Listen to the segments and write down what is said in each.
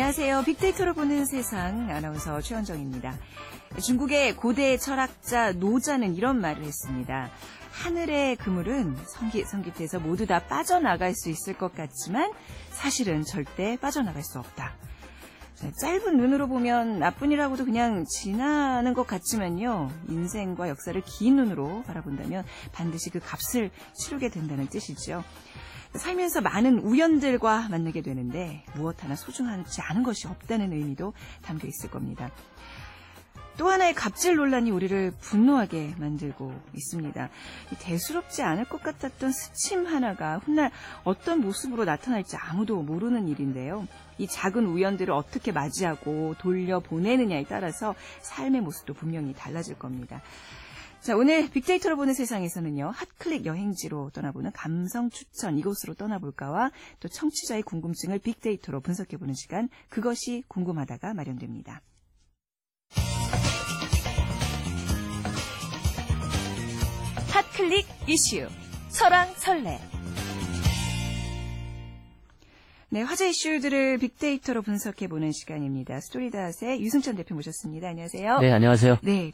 안녕하세요. 빅데이터로 보는 세상 아나운서 최현정입니다. 중국의 고대 철학자 노자는 이런 말을 했습니다. 하늘의 그물은 성깃성깃해서 모두 다 빠져나갈 수 있을 것 같지만 사실은 절대 빠져나갈 수 없다. 짧은 눈으로 보면 나뿐이라고도 그냥 지나는 것 같지만요. 인생과 역사를 긴 눈으로 바라본다면 반드시 그 값을 치르게 된다는 뜻이죠. 살면서 많은 우연들과 만나게 되는데 무엇 하나 소중하지 않은 것이 없다는 의미도 담겨 있을 겁니다. 또 하나의 갑질 논란이 우리를 분노하게 만들고 있습니다. 대수롭지 않을 것 같았던 스침 하나가 훗날 어떤 모습으로 나타날지 아무도 모르는 일인데요. 이 작은 우연들을 어떻게 맞이하고 돌려 보내느냐에 따라서 삶의 모습도 분명히 달라질 겁니다. 자, 오늘 빅데이터로 보는 세상에서는요, 핫클릭 여행지로 떠나보는 감성 추천 이곳으로 떠나볼까와 또 청취자의 궁금증을 빅데이터로 분석해보는 시간, 그것이 궁금하다가 마련됩니다. 핫클릭 이슈, 설왕설래. 네, 화제 이슈들을 빅데이터로 분석해보는 시간입니다. 스토리닷의 유승천 대표 모셨습니다. 안녕하세요. 네, 안녕하세요. 네.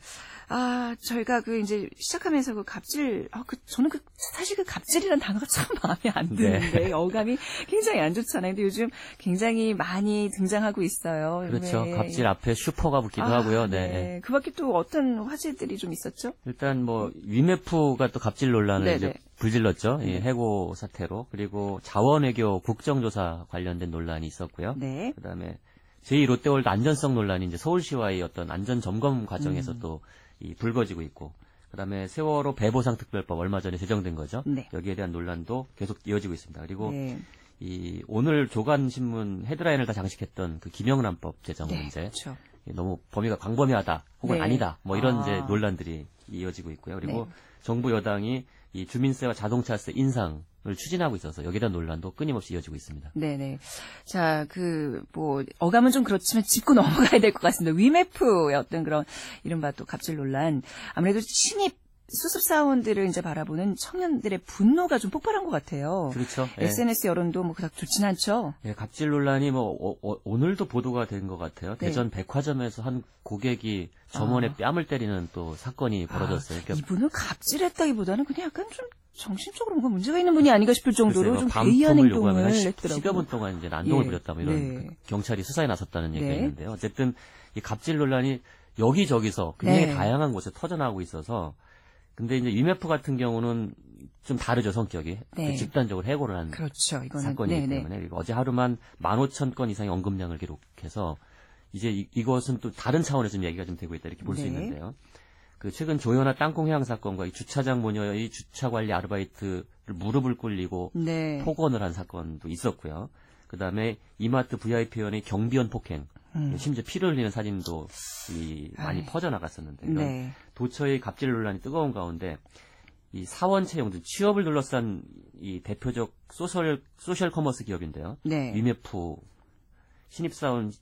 아, 저희가 그 이제 시작하면서 그 갑질, 아, 그, 저는 그, 사실 그 갑질이라는 단어가 참 마음에 안 드는데, 네. 어감이 굉장히 안 좋잖아요. 근데 요즘 굉장히 많이 등장하고 있어요. 그렇죠. 네. 갑질 앞에 슈퍼가 붙기도 아, 하고요. 네. 네. 그 밖에 또 어떤 화제들이 좀 있었죠? 일단 뭐, 위메프가 또 갑질 논란을 네네. 이제 불질렀죠. 이 해고 사태로. 그리고 자원외교 국정조사 관련된 논란이 있었고요. 네. 그 다음에 제2 롯데월드 안전성 논란이 이제 서울시와의 어떤 안전 점검 과정에서 음. 또 이 불거지고 있고 그다음에 세월호 배보상 특별법 얼마 전에 제정된 거죠. 네. 여기에 대한 논란도 계속 이어지고 있습니다. 그리고 네. 이 오늘 조간 신문 헤드라인을 다 장식했던 그 김영란법 제정 네, 문제. 그렇죠. 너무 범위가 광범위하다 혹은 네. 아니다 뭐 이런 아. 이제 논란들이 이어지고 있고요. 그리고 네. 정부 여당이 이 주민세와 자동차세 인상을 추진하고 있어서 여기에 대한 논란도 끊임없이 이어지고 있습니다. 네네. 자, 그, 뭐, 어감은 좀 그렇지만 짚고 넘어가야 될 것 같습니다. 위메프의 어떤 그런 이른바 또 갑질 논란. 아무래도 신입 수습사원들을 이제 바라보는 청년들의 분노가 좀 폭발한 것 같아요. 그렇죠. SNS 예. 여론도 뭐 그닥 좋진 않죠. 예, 갑질 논란이 뭐 어, 어, 오늘도 보도가 된 것 같아요. 네. 대전 백화점에서 한 고객이 점원의 아. 뺨을 때리는 또 사건이 아, 벌어졌어요. 아, 이분은 갑질했다기보다는 그냥 약간 좀 정신적으로 뭔가 문제가 있는 분이 아닌가 싶을 정도로 글쎄요, 좀 괴이한 행동을 했더라고요. 10여 분 동안 이제 난동을 예. 부렸다 뭐 이런 네. 경찰이 수사에 나섰다는 얘기가 네. 있는데요. 어쨌든 이 갑질 논란이 여기저기서 굉장히 네. 다양한 곳에 터져나오고 있어서 근데 이제 유메프 같은 경우는 좀 다르죠 성격이 네. 그 집단적으로 해고를 한 그렇죠. 이거는, 사건이기 네네. 때문에 어제 하루만 15,000건 이상의 언급량을 기록해서 이제 이, 것은또 다른 차원에서 좀 얘기가 좀 되고 있다 이렇게 볼수 네. 있는데요. 그 최근 조현아 땅콩 회항 사건과 이 주차장 모녀의 주차 관리 아르바이트를 무릎을 꿇리고 네. 폭언을 한 사건도 있었고요. 그 다음에 이마트 VIP 회원의 경비원 폭행, 음. 심지어 피를 흘리는 사진도 이 많이 아이. 퍼져 나갔었는데 네. 도처의 갑질 논란이 뜨거운 가운데 이 사원 채용들 취업을 둘러싼 이 대표적 social social commerce 기업인데요. 네. 위메프 신입사원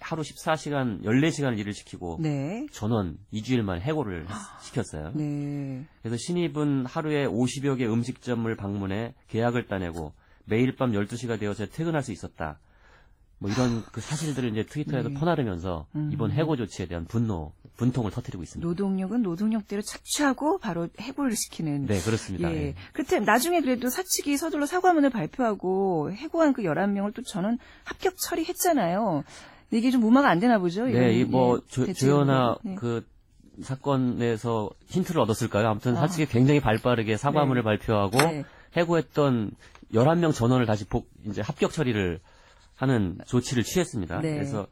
하루 14시간 14시간 일을 시키고 네. 전원 2주일 만 해고를 아. 시켰어요. 네. 그래서 신입은 하루에 50여 개 음식점을 방문해 계약을 따내고 매일 밤 12시가 되어서 퇴근할 수 있었다. 뭐 이런 그 사실들을 이제 트위터에서 네. 퍼나르면서 음. 이번 해고 조치에 대한 분노, 분통을 터뜨리고 있습니다. 노동력은 노동력대로 착취하고 바로 해고를 시키는. 네, 그렇습니다. 예. 예. 그때 나중에 그래도 사측이 서둘러 사과문을 발표하고 해고한 그 11명을 또 저는 합격 처리했잖아요. 이게 좀 무마가 안 되나 보죠? 네, 이뭐 예, 조연아 네. 그 사건에서 힌트를 얻었을까요? 아무튼 아. 사측이 굉장히 발빠르게 사과문을 네. 발표하고 네. 해고했던 11명 전원을 다시 복, 이제 합격 처리를 하는 조치를 취했습니다. 네. 그래서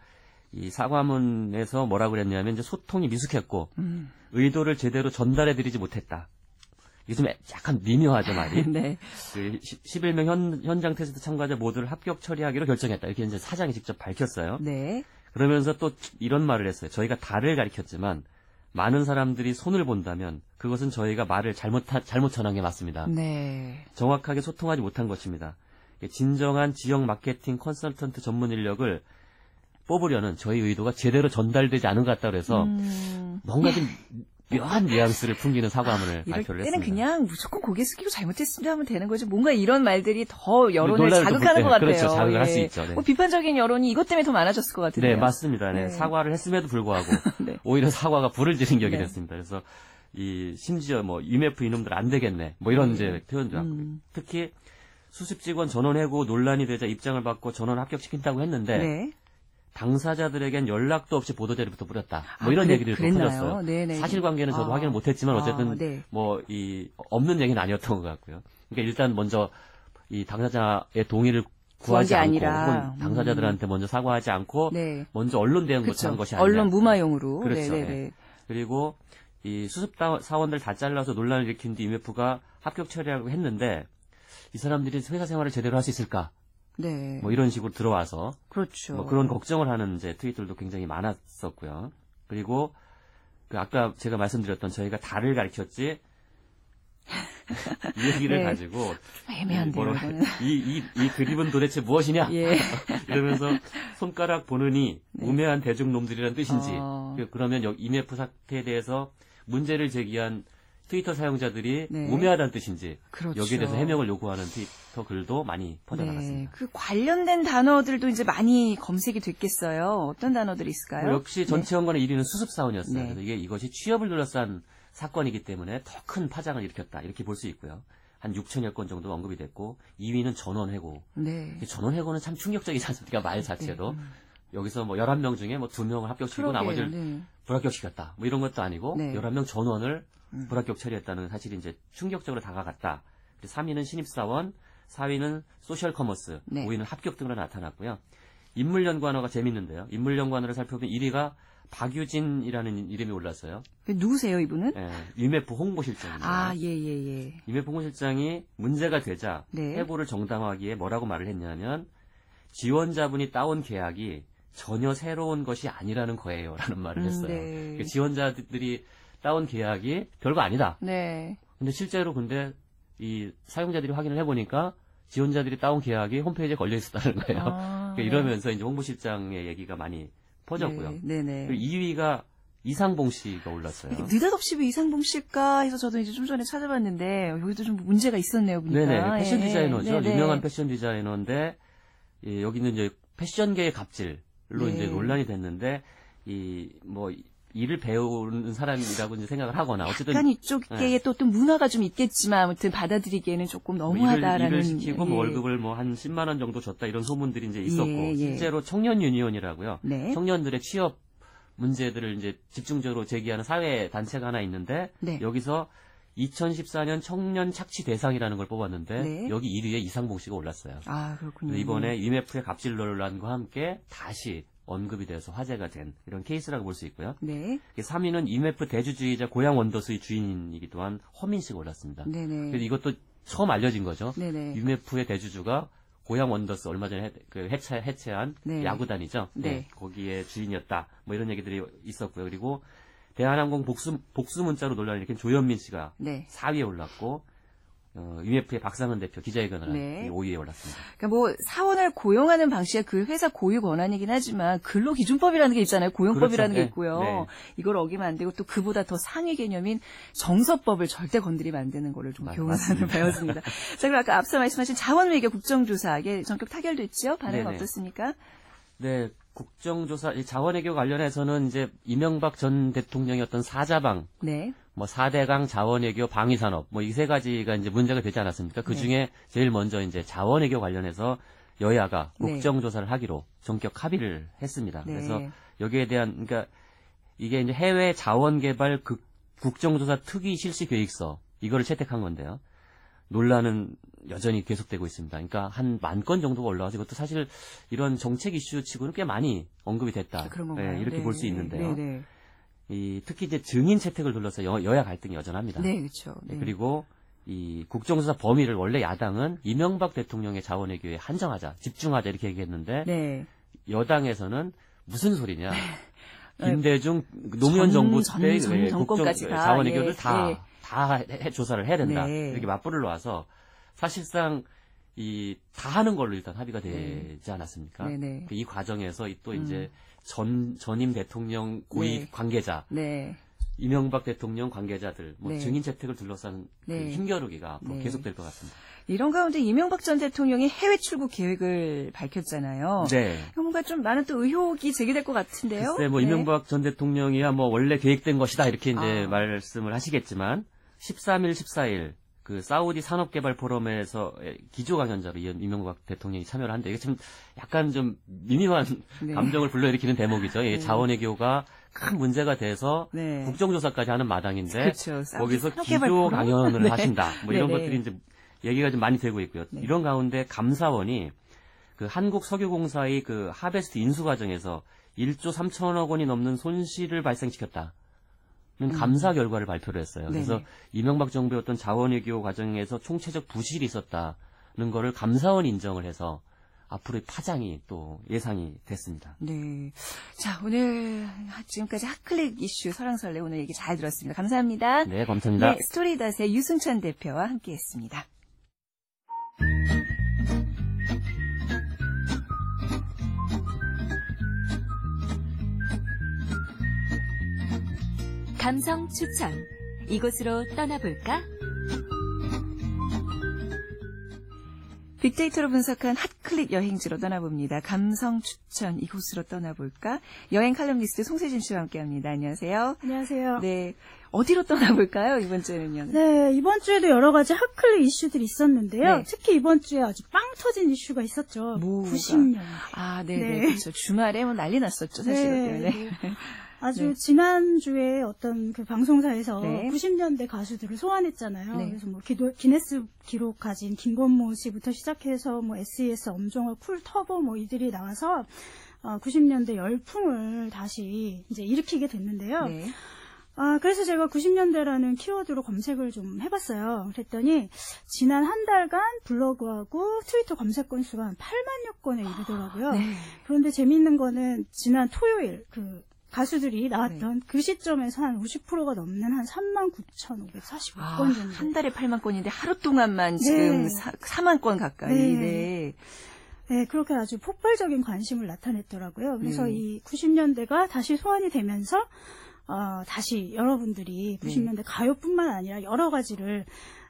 이 사과문에서 뭐라고 그랬냐면 이제 소통이 미숙했고 음. 의도를 제대로 전달해 드리지 못했다. 이게 좀 약간 미묘하죠 말이. 네. 그 11명 현, 현장 테스트 참가자 모두를 합격 처리하기로 결정했다. 이렇게 이제 사장이 직접 밝혔어요. 네. 그러면서 또 이런 말을 했어요. 저희가 달을 가리켰지만 많은 사람들이 손을 본다면 그것은 저희가 말을 잘못 잘못 전한 게 맞습니다. 네. 정확하게 소통하지 못한 것입니다. 진정한 지역 마케팅 컨설턴트 전문 인력을 뽑으려는 저희 의도가 제대로 전달되지 않은 것 같다 그래서 음. 뭔가 좀 묘한 뉘앙스를 풍기는 사과문을 발표를 때는 했습니다. 그냥 무조건 고개 숙이고 잘못했습니다 하면 되는 거죠. 뭔가 이런 말들이 더 여론을 자극하는 네, 것 같아요. 그렇죠. 자극을 할수 예. 있죠. 네. 뭐 비판적인 여론이 이것 때문에 더 많아졌을 것 같은데요. 네, 맞습니다. 네, 네. 사과를 했음에도 불구하고 네. 오히려 사과가 불을 지른 격이 네. 됐습니다. 그래서 이 심지어 뭐 IMF 이놈들 안 되겠네. 뭐 이런 이제 표현도 하고 음. 특히 수습 직원 전원 해고 논란이 되자 입장을 받고 전원 합격시킨다고 했는데 네. 당사자들에겐 연락도 없이 보도 자료부터 뿌렸다. 뭐 아, 이런 그래- 얘기를 또 그랬나요? 풀렸어요. 네네. 사실관계는 저도 아. 확인을 못했지만 어쨌든 아, 네. 뭐이 없는 얘기는 아니었던 것 같고요. 그러니까 일단 먼저 이 당사자의 동의를 구하지 않고 아니라, 혹은 당사자들한테 먼저 사과하지 않고 네. 먼저 언론 대응부터 그렇죠. 한 것이 아니냐. 언론 무마용으로. 그렇죠. 네네네. 그리고 이 수습 다- 사원들 다 잘라서 논란을 일으킨 뒤 IMF가 합격 처리하고 했는데 이 사람들이 회사 생활을 제대로 할 수 있을까? 네. 뭐 이런 식으로 들어와서 그렇죠. 뭐 그런 걱정을 하는 이제 트윗들도 굉장히 많았었고요. 그리고 그 아까 제가 말씀드렸던 저희가 달을 가리켰지 이 얘기를 네. 가지고 애매한데요. 뭐라- 이거는. 이, 이, 이 그림은 도대체 무엇이냐 예. 이러면서 손가락 보느니 네. 우매한 대중놈들이란 뜻인지 어. 그- 그러면 IMF 사태에 대해서 문제를 제기한 트위터 사용자들이 네. 우매하다는 뜻인지 그렇죠. 여기에 대해서 해명을 요구하는 트위터 글도 많이 퍼져나갔습니다. 네. 그 관련된 단어들도 이제 많이 검색이 됐겠어요. 어떤 단어들이 있을까요? 뭐 역시 전체 연관의 1위는 수습사원이었어요. 네. 그래서 이게 이것이 취업을 둘러싼 사건이기 때문에 더 큰 파장을 일으켰다. 이렇게 볼 수 있고요. 한 6천여 건 정도 언급이 됐고 2위는 전원해고. 네. 이 전원해고는 참 충격적이지 않습니까? 말 자체도. 여기서 뭐 11명 중에 뭐 2명을 합격시키고 그러게요. 나머지를 네. 불합격시켰다. 뭐 이런 것도 아니고 네. 11명 전원을 음. 불합격 처리했다는 사실이 이제 충격적으로 다가갔다. 3위는 신입사원, 4위는 social commerce, 네. 5위는 합격 등으로 나타났고요. 인물 연관어가 재밌는데요. 인물 연관어를 살펴보면 1위가 박유진이라는 이름이 올랐어요. 그 누구세요, 이분은? 예, 유메프 홍보실장입니다. 아, 예, 예, 예. 유메프 홍보실장이 문제가 되자 네. 해고를 정당화하기에 뭐라고 말을 했냐면 지원자분이 따온 계약이 전혀 새로운 것이 아니라는 거예요 라는 말을 음, 했어요. 네. 그 지원자들이 따온 계약이 별거 아니다. 네. 근데 실제로 근데 이 사용자들이 확인을 해보니까 지원자들이 따온 계약이 홈페이지에 걸려 있었다는 거예요. 아, 그러니까 이러면서 이제 홍보실장의 얘기가 많이 퍼졌고요. 네, 네. 그리고 2위가 이상봉 씨가 올랐어요. 느닷없이 왜 이상봉 씨일까 해서 저도 이제 좀 전에 찾아봤는데 여기도 좀 문제가 있었네요, 보니까. 네네, 패션 예, 디자이너죠. 네네. 유명한 패션 디자이너인데 예, 여기는 이제 패션계의 갑질로 네. 이제 논란이 됐는데 이 뭐 일을 배우는 사람이라고 이제 생각을 하거나 어쨌든 약간 이쪽에 또 어떤 문화가 좀 있겠지만 아무튼 받아들이기에는 조금 뭐 너무하다라는 일을, 일을 시키고 뭐 예. 월급을 뭐 한 10만 원 정도 줬다 이런 소문들이 이제 있었고 예, 예. 실제로 청년 유니온이라고요. 네. 청년들의 취업 문제들을 이제 집중적으로 제기하는 사회 단체가 하나 있는데 네. 여기서 2014년 청년 착취 대상이라는 걸 뽑았는데 네. 여기 1위에 이상봉 씨가 올랐어요. 아, 그렇군요. 이번에 IMF의 갑질 논란과 함께 다시 언급이 돼서 화제가 된 이런 케이스라고 볼 수 있고요. 네. 3위는 IMF 대주주이자 고향 원더스의 주인이기도 한 허민 씨가 올랐습니다. 네네. 이것도 처음 알려진 거죠. 네네. IMF의 대주주가 고향 원더스 얼마 전에 해, 그 해체, 해체한 네. 야구단이죠. 네. 거기에 주인이었다. 뭐 이런 얘기들이 있었고요. 그리고 대한항공 복수, 복수 문자로 논란을 일으킨 조현민 씨가 네. 4위에 올랐고 어, IMF의 박상은 대표 기자회견을 네. 한 5위에 올랐습니다. 그러니까 뭐 사원을 고용하는 방식이 그 회사 고유 권한이긴 하지만 근로 기준법이라는 게 있잖아요. 고용법이라는 그렇죠. 게 네. 있고요. 네. 이걸 어기면 안 되고 또 그보다 더 상위 개념인 정서법을 절대 건드리면 안 되는 거를 좀 맞- 맞습니다. 배웠습니다. 자, 그럼 아까 앞서 말씀하신 자원외교 국정조사 이게 전격 타결됐죠? 반응 네네. 어떻습니까? 네, 국정조사, 이 자원외교 관련해서는 이제 이명박 전 대통령의 어떤 사자방, 네. 뭐 4대강 자원외교 방위산업, 뭐 이 세 가지가 이제 문제가 되지 않았습니까? 그 네. 중에 제일 먼저 이제 자원외교 관련해서 여야가 네. 국정조사를 하기로 전격 합의를 했습니다. 네. 그래서 여기에 대한, 그러니까 이게 이제 해외 자원개발 국- 국정조사 특위 실시 계획서, 이거를 채택한 건데요. 논란은 여전히 계속되고 있습니다. 그러니까 한 만 건 정도가 올라와서 이것도 사실 이런 정책 이슈 치고는 꽤 많이 언급이 됐다. 네, 이렇게 네. 볼수 있는데요. 이 특히 이제 증인 채택을 둘러서 여, 여야 갈등이 여전합니다. 네, 그렇죠. 네, 네. 그리고 이 국정조사 범위를 원래 야당은 이명박 대통령의 자원외교에 한정하자, 집중하자 이렇게 얘기했는데 네. 여당에서는 무슨 소리냐? 네. 김대중 노무현 전- 정부 전- 때 국정 다, 자원외교를 예, 다, 예. 다 해- 조사를 해야 된다. 네. 이렇게 맞불을 놓아서 사실상 이 다 하는 걸로 일단 합의가 네. 되지 않았습니까? 네네. 이 과정에서 이또 음. 이제 전 전임 대통령 고위 네. 관계자 네. 이명박 대통령 관계자들, 뭐 네. 증인 채택을 둘러싼 그 네. 그 힘겨루기가 앞으로 네. 계속될 것 같습니다. 이런 가운데 이명박 전 대통령이 해외 출국 계획을 밝혔잖아요. 네. 뭔가 좀 많은 또 의혹이 제기될 것 같은데요. 글쎄, 뭐 네. 이명박 전 대통령이야 뭐 원래 계획된 것이다 이렇게 이제 아. 말씀을 하시겠지만 13일, 14일 그 사우디 산업개발 포럼에서 기조 강연자로 이명박 대통령이 참여를 한데 이게 참 약간 좀 미묘한 네. 감정을 불러일으키는 대목이죠. 이 네. 자원외교가 큰 문제가 돼서 네. 국정조사까지 하는 마당인데 그렇죠. 거기서 기조 강연을 네. 하신다. 뭐 이런 네, 네. 것들이 이제 얘기가 좀 많이 되고 있고요. 이런 가운데 감사원이 그 한국석유공사의 그 하베스트 인수 과정에서 1조 3천억 원이 넘는 손실을 발생시켰다. 음. 감사 결과를 발표를 했어요. 그래서 이명박 정부의 어떤 자원외교 과정에서 총체적 부실이 있었다는 거를 감사원 인정을 해서 앞으로의 파장이 또 예상이 됐습니다. 네. 자, 오늘 지금까지 핫클릭 이슈 설랑설레 오늘 얘기 잘 들었습니다. 감사합니다. 네, 감사합니다. 네, 스토리닷의 유승찬 대표와 함께 했습니다. 감성 추천. 이곳으로 떠나볼까? 빅데이터로 분석한 핫클릭 여행지로 떠나봅니다. 감성 추천 이곳으로 떠나볼까? 여행 칼럼니스트 송세진 씨와 함께합니다. 안녕하세요. 안녕하세요. 네, 어디로 떠나볼까요? 이번 주에는요. 네, 이번 주에도 여러 가지 핫클릭 이슈들이 있었는데요. 네. 특히 이번 주에 아주 빵 터진 이슈가 있었죠. 뭐가? 90년. 아, 네네. 네. 그렇죠. 주말에 뭐 난리 났었죠, 사실. 네. 네. 아주 네. 지난주에 어떤 그 방송사에서 네. 90년대 가수들을 소환했잖아요. 네. 그래서 뭐 기도, 기네스 기록 가진 김건모 씨부터 시작해서 뭐 SES, 엄정화, 쿨 터보 뭐 이들이 나와서 어, 90년대 열풍을 다시 이제 일으키게 됐는데요. 네. 아, 그래서 제가 90년대라는 키워드로 검색을 좀 해봤어요. 그랬더니, 지난 한 달간 블로그하고 트위터 검색 건수가 한 8만여 건에 이르더라고요. 네. 그런데 재미있는 거는, 지난 토요일, 그, 가수들이 나왔던 네. 그 시점에서 한 50%가 넘는 한 39,545건 아, 정도. 한 달에 8만 건인데 하루 동안만 지금 네. 4, 만 건 가까이. 네. 네. 네. 그렇게 아주 폭발적인 관심을 나타냈더라고요. 그래서 네. 이 90년대가 다시 소환이 되면서 어, 다시 여러분들이 90년대 가요뿐만 아니라 여러 가지를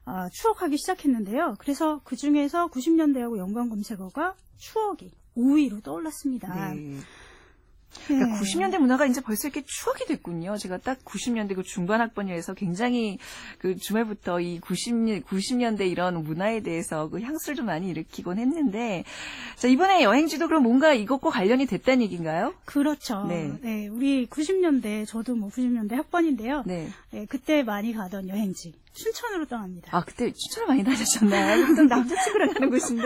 어, 추억하기 시작했는데요. 그래서 그 중에서 90년대하고 연관 검색어가 추억이 5위로 떠올랐습니다. 네. 그러니까 네. 90년대 문화가 이제 벌써 이렇게 추억이 됐군요. 제가 딱 90년대 그 중반 학번이어서 굉장히 그 주말부터 이 90, 90년대 이런 문화에 대해서 그 향수를 좀 많이 일으키곤 했는데 자, 이번에 여행지도 그럼 뭔가 이것과 관련이 됐다는 얘기인가요? 그렇죠. 네. 네 우리 90년대 저도 뭐 90년대 학번인데요. 네. 네 그때 많이 가던 여행지 춘천으로 떠납니다. 아, 그때 춘천을 많이 다녔셨나요? 보통 남자친구랑 가는 곳인데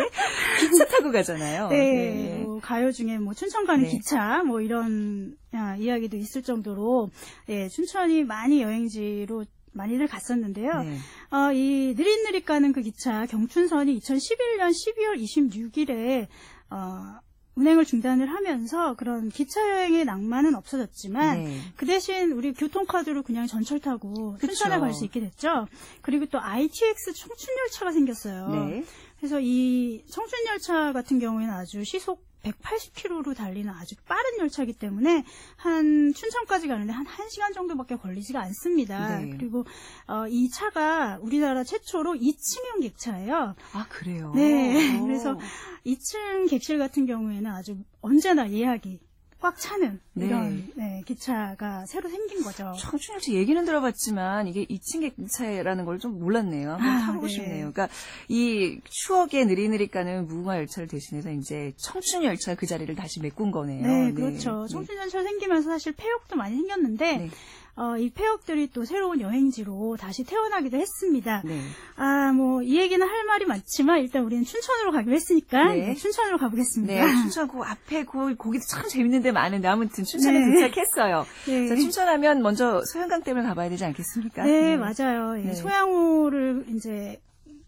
기차 타고 가잖아요. 네, 네. 뭐 가요 중에 뭐 춘천 가는 네. 기차 뭐 이런 야, 이야기도 있을 정도로 예, 춘천이 많이 여행지로 많이들 갔었는데요. 네. 어, 이 느릿느릿 가는 그 기차 경춘선이 2011년 12월 26일에 어, 운행을 중단을 하면서 그런 기차 여행의 낭만은 없어졌지만 네. 그 대신 우리 교통카드로 그냥 전철 타고 춘천에 갈 수 있게 됐죠. 그리고 또 ITX 청춘 열차가 생겼어요. 네. 그래서 이 청춘 열차 같은 경우에는 아주 시속 180km로 달리는 아주 빠른 열차이기 때문에 한 춘천까지 가는데 한 1시간 정도밖에 걸리지가 않습니다. 네. 그리고 어, 이 차가 우리나라 최초로 2층형 객차예요. 아, 그래요? 네. 오. 그래서 2층 객실 같은 경우에는 아주 언제나 예약이 꽉 차는 네. 이런 네, 기차가 새로 생긴 거죠. 청춘열차 얘기는 들어봤지만 이게 2층 기차라는 걸 좀 몰랐네요. 한번 아, 타보고 네. 싶네요. 그러니까 이 추억의 느리느리 가는 무궁화 열차를 대신해서 이제 청춘열차 그 자리를 다시 메꾼 거네요. 네, 그렇죠. 네. 청춘열차 생기면서 사실 폐역도 많이 생겼는데 네. 어, 이 폐역들이 또 새로운 여행지로 다시 태어나기도 했습니다. 네. 아, 뭐, 이 얘기는 할 말이 많지만, 일단 우리는 춘천으로 가기로 했으니까, 네. 춘천으로 가보겠습니다. 네, 춘천 그 앞에 그 고기도 참 재밌는데 많은데, 아무튼 춘천에 네. 도착했어요. 네. 자, 춘천하면 먼저 소양강 댐을 가봐야 되지 않겠습니까? 네, 네. 맞아요. 예, 네. 소양호를 이제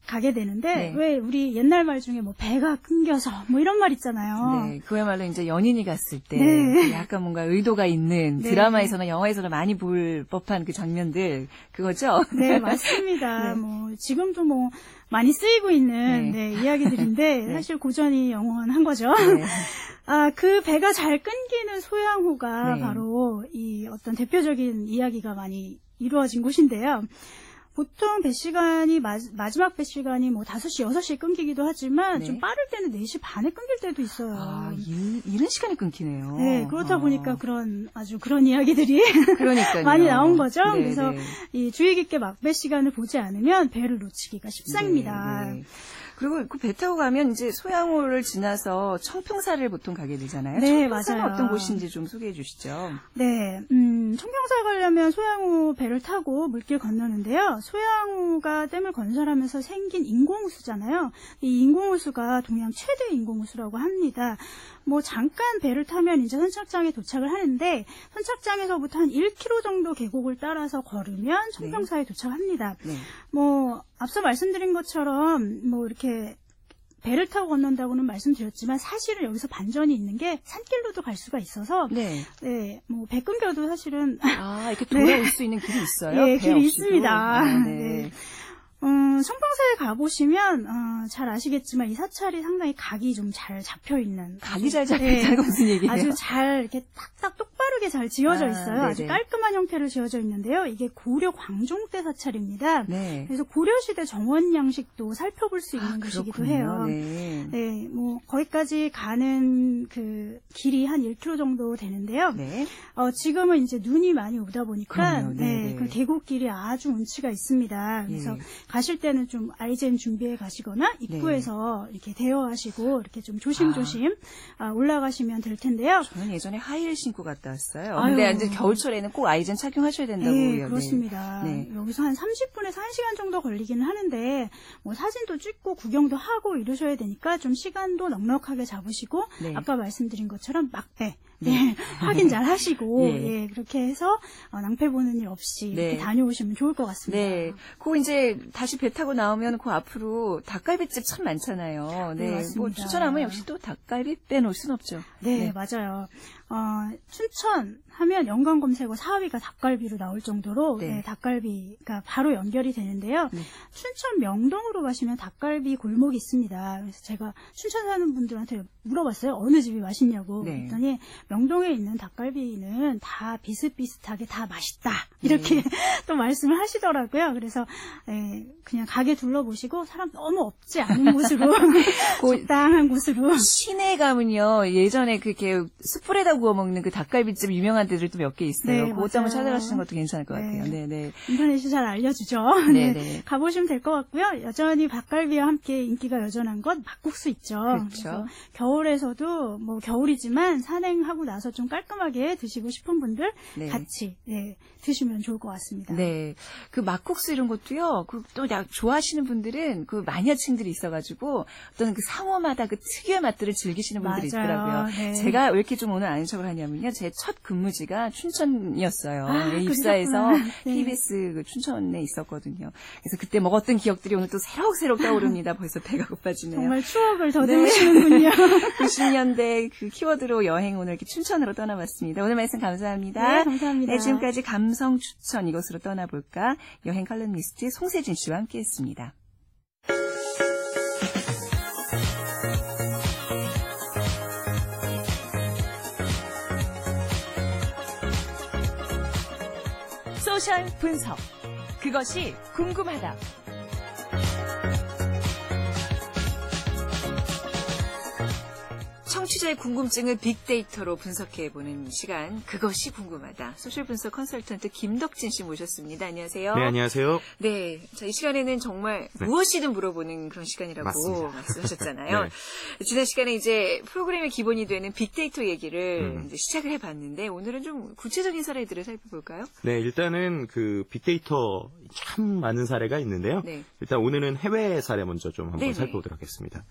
가게 되는데 네. 왜 우리 옛날 말 중에 뭐 배가 끊겨서 뭐 이런 말 있잖아요. 네, 그야말로 이제 연인이 갔을 때 네. 약간 뭔가 의도가 있는 네. 드라마에서나 영화에서나 많이 볼 법한 그 장면들 그거죠? 네, 맞습니다. 네. 뭐 지금도 뭐 많이 쓰이고 있는 네. 네 이야기들인데 네. 사실 고전이 영원한 거죠. 아, 그 배가 잘 끊기는 소양호가 바로 이 어떤 대표적인 이야기가 많이 이루어진 곳인데요. 보통 배 시간이 마, 지막배 시간이 뭐 5시, 6시에 끊기기도 하지만 네. 좀 빠를 때는 4시 반에 끊길 때도 있어요. 아, 일, 이런 시간에 끊기네요. 네, 그렇다 아. 보니까 그런 아주 그런 이야기들이. 많이 나온 거죠. 네, 그래서 네. 이 주의 깊게 막배 시간을 보지 않으면 배를 놓치기가 십상입니다. 그리고 그 배 타고 가면 이제 소양호를 지나서 청평사를 보통 가게 되잖아요. 네, 청평사는 맞아요. 어떤 곳인지 좀 소개해 주시죠. 네, 음, 청평사 가려면 소양호 배를 타고 물길 건너는데요. 소양호가 댐을 건설하면서 생긴 인공호수잖아요. 이 인공호수가 동양 최대 인공호수라고 합니다. 뭐 잠깐 배를 타면 이제 선착장에 도착을 하는데 선착장에서부터 한 1km 정도 계곡을 따라서 걸으면 청평사에 네. 도착합니다. 네. 뭐 앞서 말씀드린 것처럼 뭐 이렇게 배를 타고 건넌다고는 말씀드렸지만 사실은 여기서 반전이 있는 게 산길로도 갈 수가 있어서 네, 네, 뭐배 끊겨도 사실은 아 이렇게 돌아올 네. 수 있는 길이 있어요? 네, 길이 있습니다. 아, 네. 네. 음, 청평사에 가보시면 어, 잘 아시겠지만 이 사찰이 상당히 각이 좀 잘 잡혀 있는 각이 잘 잡혀 있다는 네, 무슨 얘기예요? 아주 잘 이렇게 딱딱 똑바르게 잘 지어져 아, 있어요. 아, 주 깔끔한 형태로 지어져 있는데요. 이게 고려 광종 때 사찰입니다. 네. 그래서 고려 시대 정원 양식도 살펴볼 수 있는 아, 곳이기도 해요. 네. 네, 뭐 거기까지 가는 그 길이 한 1km 정도 되는데요. 네. 어, 지금은 이제 눈이 많이 오다 보니까 네, 네, 네. 그 계곡길이 아주 운치가 있습니다. 그래서 예. 가실 때는 좀 아이젠 준비해 가시거나 입구에서 네. 이렇게 대여하시고 이렇게 좀 조심조심 아. 올라가시면 될 텐데요. 저는 예전에 하이힐 신고 갔다 왔어요. 아유. 근데 이제 겨울철에는 꼭 아이젠 착용하셔야 된다고. 네, 그렇습니다. 네. 여기서 한 30분에서 1시간 정도 걸리기는 하는데 뭐 사진도 찍고 구경도 하고 이러셔야 되니까 좀 시간도 넉넉하게 잡으시고 네. 아까 말씀드린 것처럼 막배 네. 예, 확인 잘 하시고 네. 예, 그렇게 해서 어, 낭패 보는 일 없이 네. 이렇게 다녀오시면 좋을 것 같습니다. 네. 그 이제 다시 배 타고 나오면 그 앞으로 닭갈비집 참 많잖아요. 네. 네뭐 추천하면 역시 또 닭갈비 빼놓을 순 없죠. 네, 네. 맞아요. 어, 춘천 하면 연관 검색어 4위가 닭갈비로 나올 정도로 네. 네, 닭갈비가 바로 연결이 되는데요. 네. 춘천 명동으로 가시면 닭갈비 골목이 있습니다. 그래서 제가 춘천 사는 분들한테 물어봤어요. 어느 집이 맛있냐고. 네. 그랬더니 명동에 있는 닭갈비는 다 비슷비슷하게 다 맛있다. 이렇게 네. 또 말씀을 하시더라고요. 그래서 예, 그냥 가게 둘러보시고 사람 너무 없지 않은 곳으로 적당한 곳으로 시내 가면요. 예전에 그렇게 숯불에다 구워 먹는 그 닭갈비집 유명한 데들 도 몇 개 있어요. 네, 그것 한번 찾아가시는 것도 괜찮을 것 같아요. 네, 네. 인터넷이 잘 알려주죠. 네, 네. 가보시면 될 것 같고요. 여전히 닭갈비와 함께 인기가 여전한 것 막국수 있죠. 그렇죠. 겨울에서도 뭐 겨울이지만 산행하고 나서 좀 깔끔하게 드시고 싶은 분들 네. 같이 네, 드시면 좋을 것 같습니다. 네, 그 막국수 이런 것도요. 그또 좋아하시는 분들은 그 마니아층들이 있어가지고 어떤 그 상호마다 그 특유의 맛들을 즐기시는 분들이 맞아요. 있더라고요. 네. 제가 왜 이렇게 좀 오늘 아는 척을 하냐면요. 제 첫 근무지가 춘천이었어요. 아, 네, 입사해서 네. KBS 그 춘천에 있었거든요. 그래서 그때 먹었던 기억들이 오늘 또 새록새록 떠오릅니다. 벌써 배가 고파지네요. 정말 추억을 더듬으시는군요. 90년대 그 키워드로 여행 오늘 이렇게 춘천으로 떠나봤습니다. 오늘 말씀 감사합니다. 네, 감사합니다. 네, 지금까지 감성 추천 이것으로 떠나볼까 여행 칼럼니스트 송세진 씨와 함께했습니다. 소셜 분석. 그것이 궁금하다. 청취자의 궁금증을 빅데이터로 분석해보는 시간, 그것이 궁금하다. social 분석 컨설턴트 김덕진 씨 모셨습니다. 안녕하세요. 네, 안녕하세요. 네. 자, 이 시간에는 정말 네. 무엇이든 물어보는 그런 시간이라고 맞습니다. 말씀하셨잖아요. 네. 지난 시간에 이제 프로그램의 기본이 되는 빅데이터 얘기를 음. 시작을 해봤는데, 오늘은 좀 구체적인 사례들을 살펴볼까요? 네, 일단은 그 빅데이터 참 많은 사례가 있는데요. 네. 일단 오늘은 해외 사례 먼저 좀 한번 네네. 살펴보도록 하겠습니다.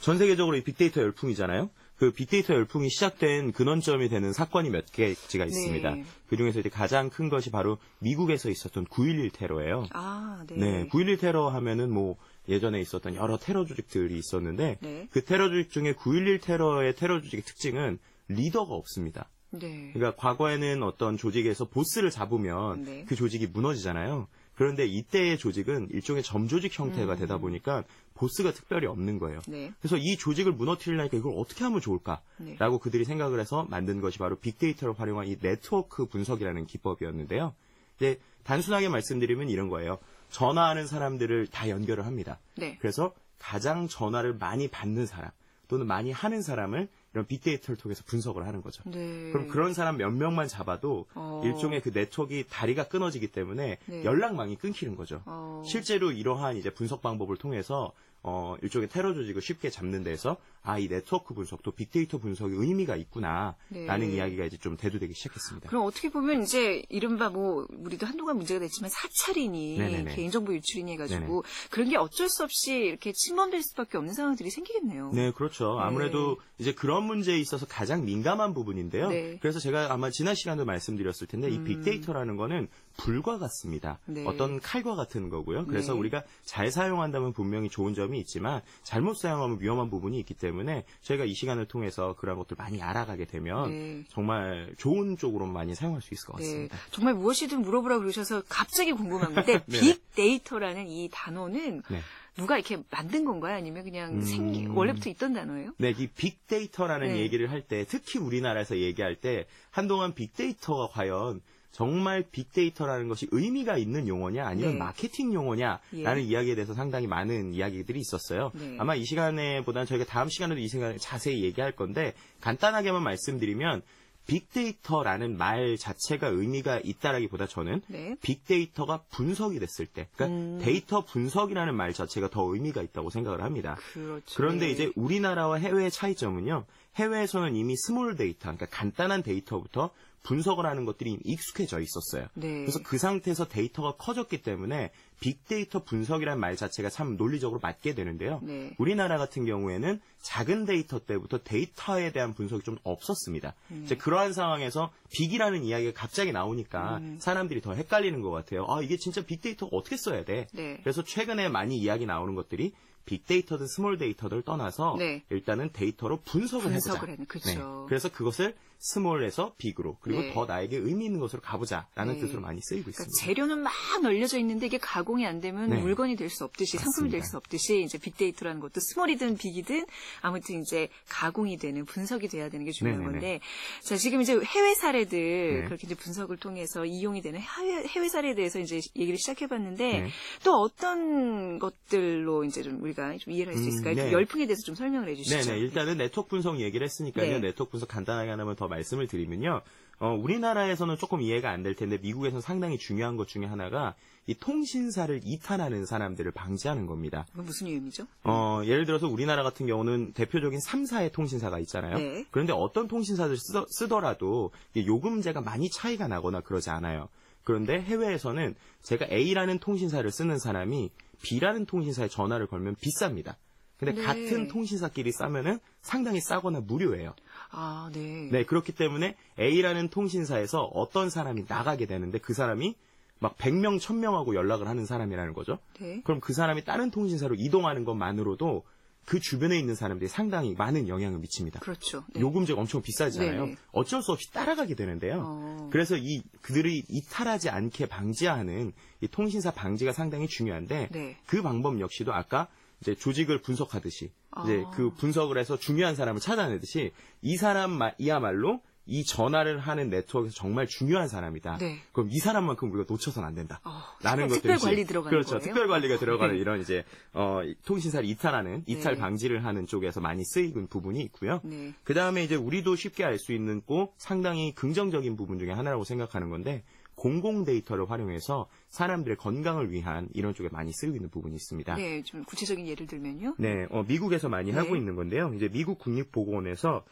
전 세계적으로 이 빅데이터 열풍이잖아요. 그 빅데이터 열풍이 시작된 근원점이 되는 사건이 몇 개지가 네. 있습니다. 네. 그 중에서 이제 가장 큰 것이 바로 미국에서 있었던 9.11 테러예요. 아, 네. 네. 9.11 테러 하면은 뭐 예전에 있었던 여러 테러 조직들이 있었는데 네. 그 테러 조직 중에 9.11 테러의 테러 조직의 특징은 리더가 없습니다. 네. 그러니까 과거에는 어떤 조직에서 보스를 잡으면 네. 그 조직이 무너지잖아요. 그런데 이때의 조직은 일종의 점조직 형태가 음. 되다 보니까 보스가 특별히 없는 거예요. 네. 그래서 이 조직을 무너뜨리려니까 이걸 어떻게 하면 좋을까라고 네. 그들이 생각을 해서 만든 것이 바로 빅데이터를 활용한 이 네트워크 분석이라는 기법이었는데요. 이제 단순하게 말씀드리면 이런 거예요. 전화하는 사람들을 다 연결을 합니다. 네. 그래서 가장 전화를 많이 받는 사람 또는 많이 하는 사람을 이런 빅데이터를 통해서 분석을 하는 거죠. 네. 그럼 그런 사람 몇 명만 잡아도 어. 일종의 그 네트워크가 다리가 끊어지기 때문에 네. 연락망이 끊기는 거죠. 어. 실제로 이러한 이제 분석 방법을 통해서 어, 일종의 테러 조직을 쉽게 잡는 데서 아, 이 네트워크 분석도 빅데이터 분석의 의미가 있구나. 네. 라는 이야기가 이제 좀 대두되기 시작했습니다. 그럼 어떻게 보면 이제 이른바 뭐 우리도 한동안 문제가 됐지만 사찰이니 네네네. 개인정보 유출이니 해가지고 네네. 그런 게 어쩔 수 없이 이렇게 침범될 수밖에 없는 상황들이 생기겠네요. 네, 그렇죠. 네. 아무래도 이제 그런 문제에 있어서 가장 민감한 부분인데요. 네. 그래서 제가 아마 지난 시간도 말씀드렸을 텐데 음. 이 빅데이터라는 거는 불과 같습니다. 네. 어떤 칼과 같은 거고요. 그래서 네. 우리가 잘 사용한다면 분명히 좋은 점이 있지만 잘못 사용하면 위험한 부분이 있기 때문에 저희가 이 시간을 통해서 그런 것들 많이 알아가게 되면 네. 정말 좋은 쪽으로 많이 사용할 수 있을 것 네. 같습니다. 정말 무엇이든 물어보라고 그러셔서 갑자기 궁금한 건데 빅데이터라는 이 단어는 네. 누가 이렇게 만든 건가요? 아니면 그냥 음... 생기, 원래부터 있던 단어예요? 네, 이 빅데이터라는 네. 얘기를 할 때, 특히 우리나라에서 얘기할 때, 한동안 빅데이터가 과연 정말 빅데이터라는 것이 의미가 있는 용어냐 아니면 네. 마케팅 용어냐라는 예. 이야기에 대해서 상당히 많은 이야기들이 있었어요. 네. 아마 이 시간에 보다는 저희가 다음 시간에도 이 시간에 자세히 얘기할 건데 간단하게만 말씀드리면 빅데이터라는 말 자체가 의미가 있다라기보다 저는 네. 빅데이터가 분석이 됐을 때, 그러니까 음. 데이터 분석이라는 말 자체가 더 의미가 있다고 생각을 합니다. 그렇죠. 그런데 네. 이제 우리나라와 해외의 차이점은요. 해외에서는 이미 small data, 그러니까 간단한 데이터부터 분석을 하는 것들이 익숙해져 있었어요. 네. 그래서 그 상태에서 데이터가 커졌기 때문에 빅데이터 분석이라는 말 자체가 참 논리적으로 맞게 되는데요. 네. 우리나라 같은 경우에는 작은 데이터 때부터 데이터에 대한 분석이 좀 없었습니다. 네. 이제 그러한 상황에서 big이라는 이야기가 갑자기 나오니까 음. 사람들이 더 헷갈리는 것 같아요. 아 이게 진짜 빅데이터가 어떻게 써야 돼? 네. 그래서 최근에 많이 이야기 나오는 것들이 빅데이터든 small data를 떠나서 네. 일단은 데이터로 분석을, 분석을 해보자. 그렇죠. 네. 그래서 그것을 small에서 big으로 그리고 네. 더 나에게 의미 있는 것으로 가보자라는 네. 뜻으로 많이 쓰이고 그러니까 있습니다. 재료는 막 널려져 있는데 이게 가공이 안 되면 네. 물건이 될 수 없듯이 맞습니다. 상품이 될 수 없듯이 이제 빅데이터라는 것도 small이든 big이든 아무튼 이제 가공이 되는 분석이 돼야 되는 게 중요한 네네네. 건데 자 지금 이제 해외 사례들 네. 그렇게 이제 분석을 통해서 이용이 되는 해외, 해외 사례에 대해서 이제 얘기를 시작해봤는데 네. 또 어떤 것들로 이제 좀 우리가 좀 이해를 할 수 있을까요? 음, 네. 열풍에 대해서 좀 설명을 해주시죠. 네네 일단은 네트워크 분석 얘기를 했으니까요. 네트워크 분석 간단하게 하나만 더 말씀을 드리면요. 어, 우리나라에서는 조금 이해가 안 될 텐데 미국에서는 상당히 중요한 것 중에 하나가 이 통신사를 이탈하는 사람들을 방지하는 겁니다. 무슨 의미죠? 어, 예를 들어서 우리나라 같은 경우는 대표적인 3사의 통신사가 있잖아요. 네. 그런데 어떤 통신사를 쓰, 더 라도 요금제가 많이 차이가 나거나 그러지 않아요. 그런데 해외에서는 제가 A라는 통신사를 쓰는 사람이 B라는 통신사에 전화를 걸면 비쌉니다. 근데 네. 같은 통신사끼리 싸면은 상당히 싸거나 무료예요. 아, 네. 네, 그렇기 때문에 A라는 통신사에서 어떤 사람이 나가게 되는데 그 사람이 막 100명, 1000명하고 연락을 하는 사람이라는 거죠. 네. 그럼 그 사람이 다른 통신사로 이동하는 것만으로도 그 주변에 있는 사람들이 상당히 많은 영향을 미칩니다. 그렇죠. 네. 요금제가 엄청 비싸잖아요. 네네. 어쩔 수 없이 따라가게 되는데요. 어... 그래서 이 그들이 이탈하지 않게 방지하는 이 통신사 방지가 상당히 중요한데 네. 그 방법 역시도 아까 이제 조직을 분석하듯이 이제 아. 그 분석을 해서 중요한 사람을 찾아내듯이 이 사람 이야말로 이 전화를 하는 네트워크에서 정말 중요한 사람이다. 네. 그럼 이 사람만큼 우리가 놓쳐서는 안 된다. 어, 라는 것들이 특별 관리 들어가는 그렇죠. 거예요? 특별 관리가 들어가는 네. 이런 이제 어, 통신사를 이탈하는 이탈 네. 방지를 하는 쪽에서 많이 쓰이는 부분이 있고요. 네. 그 다음에 이제 우리도 쉽게 알 수 있는 꼭 상당히 긍정적인 부분 중에 하나라고 생각하는 건데 공공 데이터를 활용해서 사람들의 건강을 위한 이런 쪽에 많이 쓰이고 있는 부분이 있습니다. 네, 좀 구체적인 예를 들면요. 네, 어, 미국에서 많이 네. 하고 있는 건데요. 이제 미국 국립보건원에서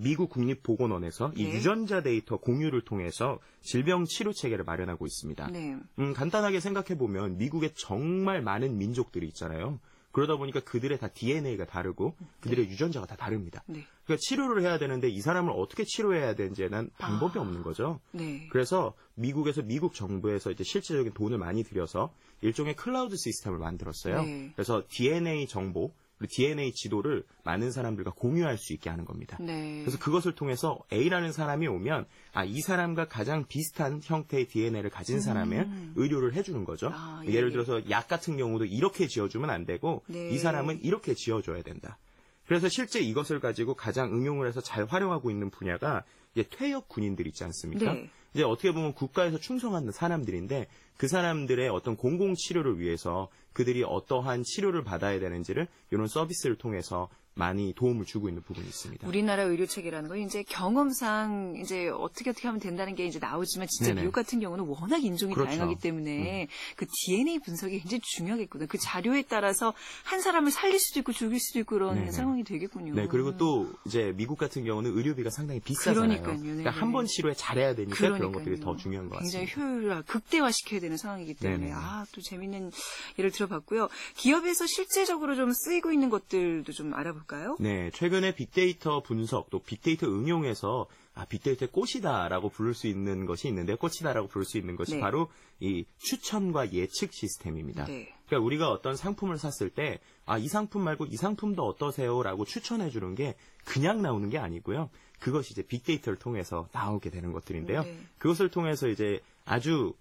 미국 국립보건원에서 네. 이 유전자 데이터 공유를 통해서 질병 치료 체계를 마련하고 있습니다. 네. 음, 간단하게 생각해 보면 미국에 정말 많은 민족들이 있잖아요. 그러다 보니까 그들의 다 DNA가 다르고 그들의 네. 유전자가 다 다릅니다. 네. 그러니까 치료를 해야 되는데 이 사람을 어떻게 치료해야 되는지에는 방법이 아. 없는 거죠. 네. 그래서 미국에서 미국 정부에서 이제 실질적인 돈을 많이 들여서 일종의 클라우드 시스템을 만들었어요. 네. 그래서 DNA 정보 DNA 지도를 많은 사람들과 공유할 수 있게 하는 겁니다. 네. 그래서 그것을 통해서 A라는 사람이 오면 아, 이 사람과 가장 비슷한 형태의 DNA를 가진 사람의 음. 의료를 해주는 거죠. 아, 예, 예를 예. 들어서 약 같은 경우도 이렇게 지어주면 안 되고 네. 이 사람은 이렇게 지어줘야 된다. 그래서 실제 이것을 가지고 가장 응용을 해서 잘 활용하고 있는 분야가 퇴역 군인들 있지 않습니까? 네. 이제 어떻게 보면 국가에서 충성하는 사람들인데 그 사람들의 어떤 공공 치료를 위해서 그들이 어떠한 치료를 받아야 되는지를 이런 서비스를 통해서 많이 도움을 주고 있는 부분이 있습니다. 우리나라 의료 체계라는 건 이제 경험상 이제 어떻게 어떻게 하면 된다는 게 이제 나오지만 진짜 네네. 미국 같은 경우는 워낙 인종이 그렇죠. 다양하기 때문에 음. 그 DNA 분석이 굉장히 중요하겠구나. 그 자료에 따라서 한 사람을 살릴 수도 있고 죽일 수도 있고 그런 네네. 상황이 되겠군요. 네, 그리고 또 이제 미국 같은 경우는 의료비가 상당히 비싸잖아요. 그러니까요. 그러니까 한 번 치료에 잘해야 되니까 그러니까요. 그런 것들이 더 중요한 것 같습니다. 굉장히 효율화, 극대화시켜야 되는 상황이기 때문에 아, 또 재밌는 예를 들어봤고요. 기업에서 실제적으로 좀 쓰이고 있는 것들도 좀 알아볼게요. 볼까요? 네, 최근에 빅데이터 분석 또 빅데이터 응용에서 아, 빅데이터의 꽃이다라고 부를 수 있는 것이 있는데 꽃이다라고 부를 수 있는 것이 네. 바로 이 추천과 예측 시스템입니다. 네. 그러니까 우리가 어떤 상품을 샀을 때 아, 이 상품 말고 이 상품도 어떠세요라고 추천해 주는 게 그냥 나오는 게 아니고요. 그것이 이제 빅데이터를 통해서 나오게 되는 것들인데요. 네. 그것을 통해서 이제 아주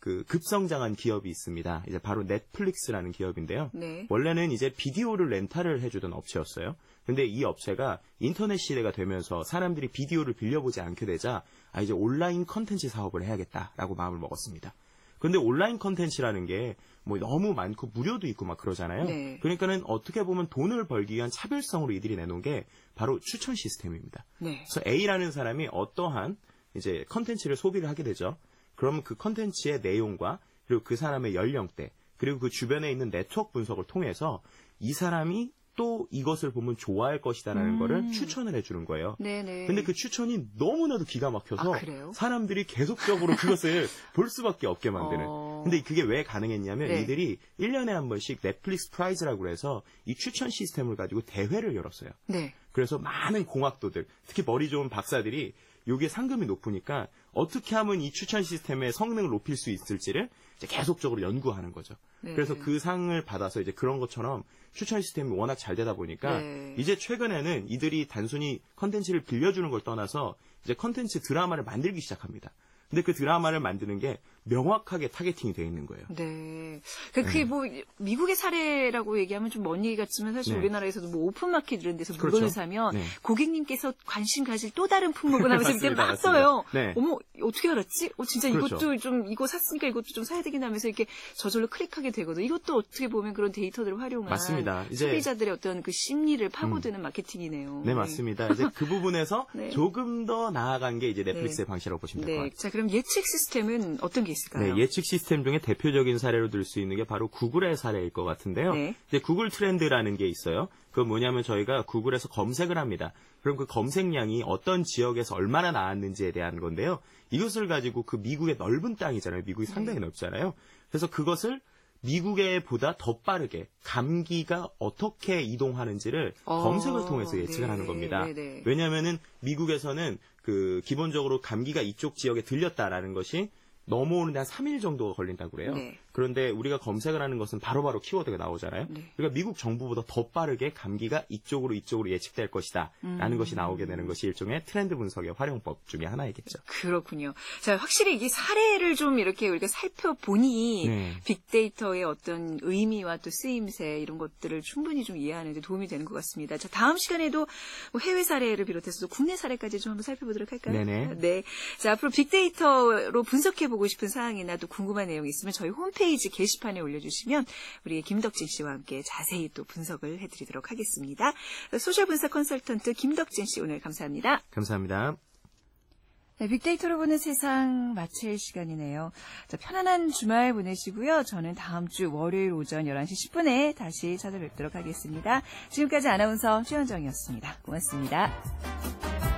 그 급성장한 기업이 있습니다. 이제 바로 넷플릭스라는 기업인데요. 네. 원래는 이제 비디오를 렌탈을 해주던 업체였어요. 근데 이 업체가 인터넷 시대가 되면서 사람들이 비디오를 빌려보지 않게 되자 아 이제 온라인 컨텐츠 사업을 해야겠다라고 마음을 먹었습니다. 근데 온라인 컨텐츠라는 게 뭐 너무 많고 무료도 있고 막 그러잖아요. 네. 그러니까는 어떻게 보면 돈을 벌기 위한 차별성으로 이들이 내놓은 게 바로 추천 시스템입니다. 네. 그래서 A라는 사람이 어떠한 이제 컨텐츠를 소비를 하게 되죠. 그러면 그 컨텐츠의 내용과 그리고 그 사람의 연령대 그리고 그 주변에 있는 네트워크 분석을 통해서 이 사람이 또 이것을 보면 좋아할 것이다라는 음. 거를 추천을 해주는 거예요. 네네. 근데 그 추천이 너무나도 기가 막혀서 아, 사람들이 계속적으로 그것을 볼 수밖에 없게 만드는. 어... 근데 그게 왜 가능했냐면 네. 이들이 1년에 한 번씩 Netflix Prize라고 해서 이 추천 시스템을 가지고 대회를 열었어요. 네. 그래서 많은 공학도들, 특히 머리 좋은 박사들이 요게 상금이 높으니까 어떻게 하면 이 추천 시스템의 성능을 높일 수 있을지를 계속적으로 연구하는 거죠. 네. 그래서 그 상을 받아서 이제 그런 것처럼 추천 시스템이 워낙 잘 되다 보니까 네. 이제 최근에는 이들이 단순히 컨텐츠를 빌려주는 걸 떠나서 이제 컨텐츠 드라마를 만들기 시작합니다. 근데 그 드라마를 만드는 게 명확하게 targeting이 되어 있는 거예요. 네. 그, 그게 네. 뭐, 미국의 사례라고 얘기하면 좀 먼 얘기 같지만 사실 네. 우리나라에서도 뭐 오픈마켓 이런 데서 물건을 그렇죠. 사면 네. 고객님께서 관심 가질 또 다른 품목을 하면서 이제 막 써요. 네. 어머, 어떻게 알았지? 어, 진짜 그렇죠. 이것도 좀, 이거 샀으니까 이것도 좀 사야 되긴 하면서 이렇게 저절로 클릭하게 되거든. 이것도 어떻게 보면 그런 데이터들을 활용한 맞습니다. 이제, 소비자들의 어떤 그 심리를 파고드는 음. 마케팅이네요. 네, 맞습니다. 이제 그 부분에서 네. 조금 더 나아간 게 이제 넷플릭스의 네. 방식이라고 보시면 될 것 같아요. 자, 그럼 예측 시스템은 어떤 게 있을까요? 네, 예측 시스템 중에 대표적인 사례로 들 수 있는 게 바로 구글의 사례일 것 같은데요. 네. 이제 구글 트렌드라는 게 있어요. 그건 뭐냐면 저희가 구글에서 검색을 합니다. 그럼 그 검색량이 어떤 지역에서 얼마나 나왔는지에 대한 건데요. 이것을 가지고 그 미국의 넓은 땅이잖아요. 미국이 상당히 네. 넓잖아요. 그래서 그것을 미국에 보다 더 빠르게 감기가 어떻게 이동하는지를 어, 검색을 통해서 예측을 네, 하는 겁니다. 네, 네. 왜냐하면은 미국에서는 그 기본적으로 감기가 이쪽 지역에 들렸다라는 것이 넘어오는데 한 3일 정도가 걸린다고 그래요. 네. 그런데 우리가 검색을 하는 것은 바로바로 바로 키워드가 나오잖아요. 네. 그러니까 미국 정부보다 더 빠르게 감기가 이쪽으로 이쪽으로 예측될 것이다. 라는 음. 것이 나오게 되는 것이 일종의 트렌드 분석의 활용법 중에 하나이겠죠. 그렇군요. 자, 확실히 이 사례를 좀 이렇게 우리가 살펴보니 네. 빅데이터의 어떤 의미와 또 쓰임새 이런 것들을 충분히 좀 이해하는 데 도움이 되는 것 같습니다. 자, 다음 시간에도 뭐 해외 사례를 비롯해서 국내 사례까지 좀 한번 살펴보도록 할까요? 네네. 네. 자, 앞으로 빅데이터로 분석해 보고 싶은 사항이나 또 궁금한 내용이 있으면 저희 홈페이지 게시판에 올려주시면 우리 김덕진 씨와 함께 자세히 또 분석을 해드리도록 하겠습니다. 소셜 분석 컨설턴트 김덕진 씨 오늘 감사합니다. 감사합니다. 네, 빅데이터로 보는 세상 마칠 시간이네요. 자, 편안한 주말 보내시고요. 저는 다음 주 월요일 오전 11시 10분에 다시 찾아뵙도록 하겠습니다. 지금까지 아나운서 최현정이었습니다. 고맙습니다.